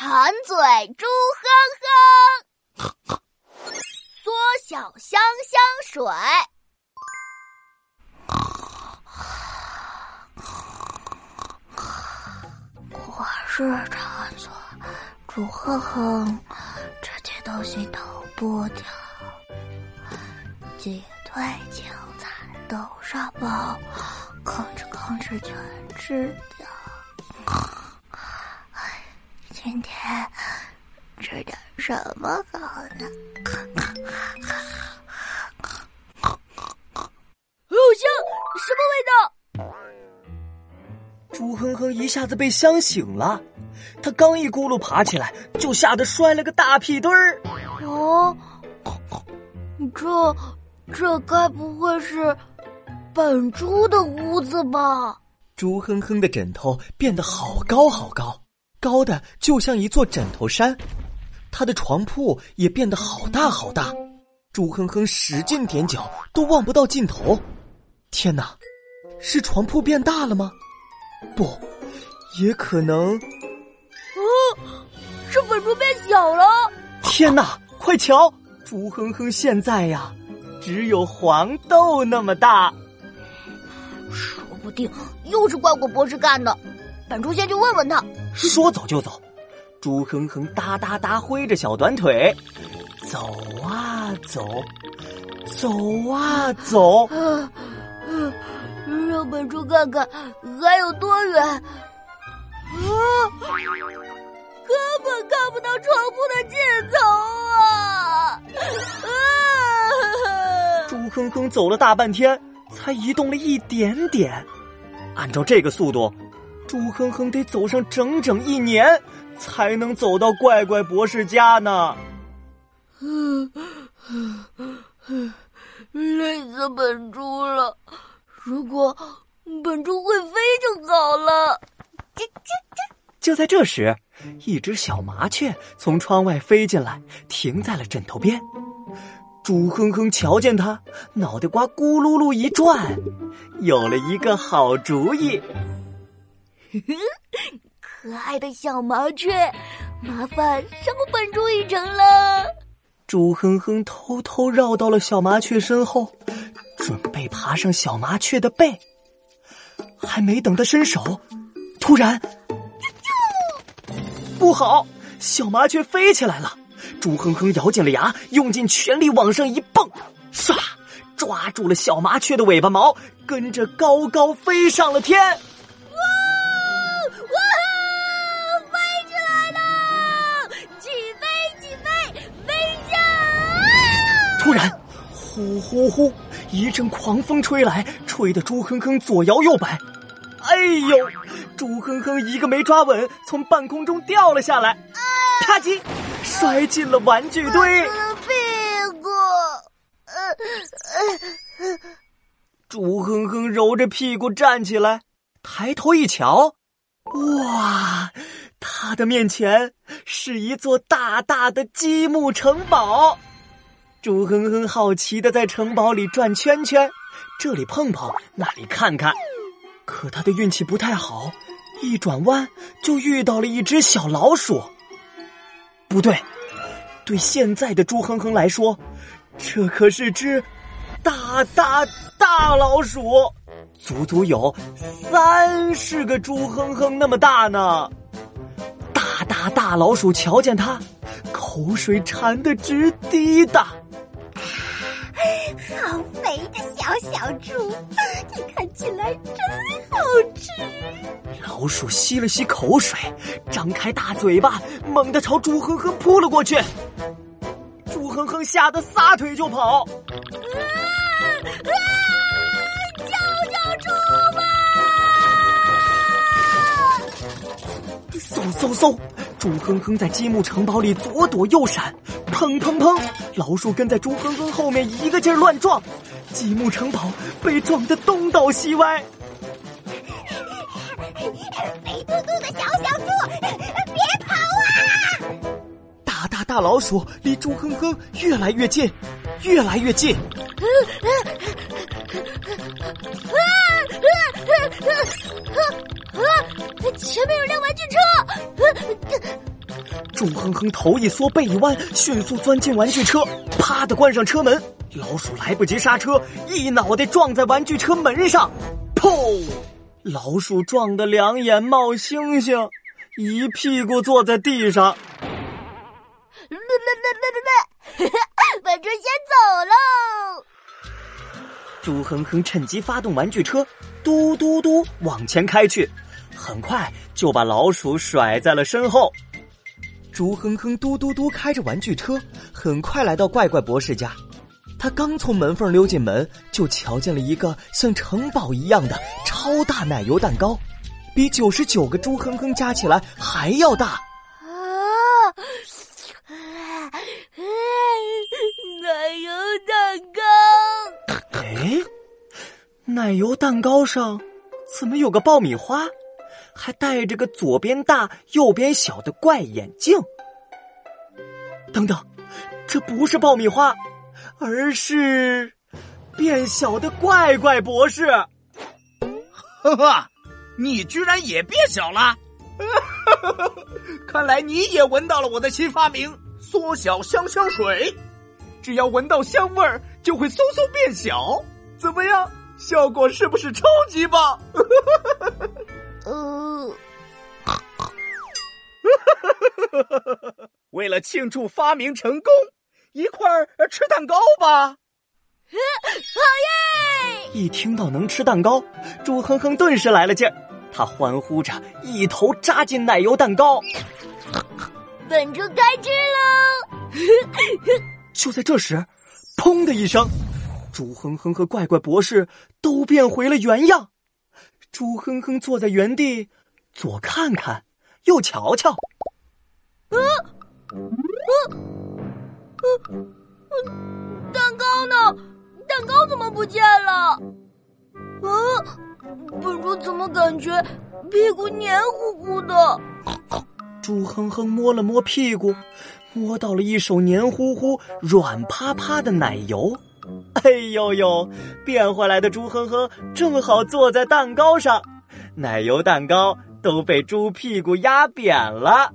馋嘴猪哼哼，缩小香香水。我是馋嘴猪哼哼，这些东西都不掉，鸡腿、青菜、豆沙包，吭哧吭哧全吃掉。今天吃点什么好呢？好香，什么味道？猪哼哼一下子被香醒了，他刚一咕噜爬起来，就吓得摔了个大屁墩儿。哦，这这该不会是本猪的屋子吧？猪哼哼的枕头变得好高好高。高的就像一座枕头山，他的床铺也变得好大好大。朱哼哼使劲踮脚，都望不到尽头。天哪，是床铺变大了吗？不，也可能。哦，是本猪变小了。天哪，快瞧，朱哼哼现在呀，只有黄豆那么大。说不定又是怪果博士干的。本猪先去问问他。说走就走，猪哼哼哒哒哒挥着小短腿，走啊走，走啊走。嗯嗯，让本猪看看还有多远。啊，根本看不到床铺的尽头啊！啊！猪哼哼走了大半天，才移动了一点点。按照这个速度。猪哼哼得走上整整一年，才能走到怪怪博士家呢。累死本猪了。如果本猪会飞就好了。吱吱吱！就在这时，一只小麻雀从窗外飞进来，停在了枕头边。猪哼哼瞧见它，脑袋瓜咕噜噜一转，有了一个好主意。可爱的小麻雀，麻烦让本猪一程了。猪哼哼偷偷绕到了小麻雀身后，准备爬上小麻雀的背。还没等他伸手，突然，啾啾不好！小麻雀飞起来了。猪哼哼咬紧了牙，用尽全力往上一蹦，唰，抓住了小麻雀的尾巴毛，跟着高高飞上了天。呼呼呼！一阵狂风吹来，吹得猪哼哼左摇右摆。哎呦！猪哼哼一个没抓稳，从半空中掉了下来，啪叽，摔进了玩具堆。屁股！猪哼哼揉着屁股站起来，抬头一瞧，哇！他的面前是一座大大的积木城堡。猪哼哼好奇的在城堡里转圈圈，这里碰碰，那里看看。可他的运气不太好，一转弯就遇到了一只小老鼠。不对，对现在的猪哼哼来说，这可是只大大大老鼠，足足有三十个猪哼哼那么大呢。大大大老鼠瞧见他，口水馋得直滴答。好肥的小小猪，你看起来真好吃。老鼠吸了吸口水，张开大嘴巴，猛地朝猪哼哼扑了过去。猪哼哼吓得撒腿就跑。啊啊！救救猪吧！嗖嗖嗖！猪哼哼在积木城堡里左躲右闪。砰砰砰！老鼠跟在猪哼哼后面一个劲儿乱撞，积木城堡被撞得东倒西歪。肥嘟嘟的小小猪，别跑啊！大大大老鼠离猪哼哼越来越近，越来越近。啊啊啊啊！前面有辆玩具车。猪哼哼头一缩，背一弯，迅速钻进玩具车，啪的关上车门。老鼠来不及刹车，一脑袋撞在玩具车门上，砰！老鼠撞得两眼冒星星，一屁股坐在地上。来来来来来，本猪 先走喽。猪哼哼趁机发动玩具车，嘟嘟嘟往前开去，很快就把老鼠甩在了身后。猪哼哼嘟嘟嘟开着玩具车，很快来到怪怪博士家。他刚从门缝溜进门，就瞧见了一个像城堡一样的超大奶油蛋糕，比九十九个猪哼哼加起来还要大。啊！奶油蛋糕。哎，奶油蛋糕上怎么有个爆米花？还戴着个左边大、右边小的怪眼镜。等等，这不是爆米花，而是变小的怪怪博士。呵呵，你居然也变小了！看来你也闻到了我的新发明——缩小香香水。只要闻到香味儿，就会嗖嗖变小。怎么样？效果是不是超级棒？呃，为了庆祝发明成功，一块儿吃蛋糕吧！好耶！一听到能吃蛋糕，猪哼哼顿时来了劲儿，他欢呼着一头扎进奶油蛋糕。本猪该吃喽！就在这时，砰的一声，猪哼哼和怪怪博士都变回了原样。猪哼哼坐在原地，左看看，右瞧瞧。啊啊啊！蛋糕呢？蛋糕怎么不见了？啊！本猪怎么感觉屁股黏糊糊的？猪哼哼摸了摸屁股，摸到了一手黏糊糊、软趴趴的奶油。哎呦呦！变回来的猪哼哼正好坐在蛋糕上，奶油蛋糕都被猪屁股压扁了。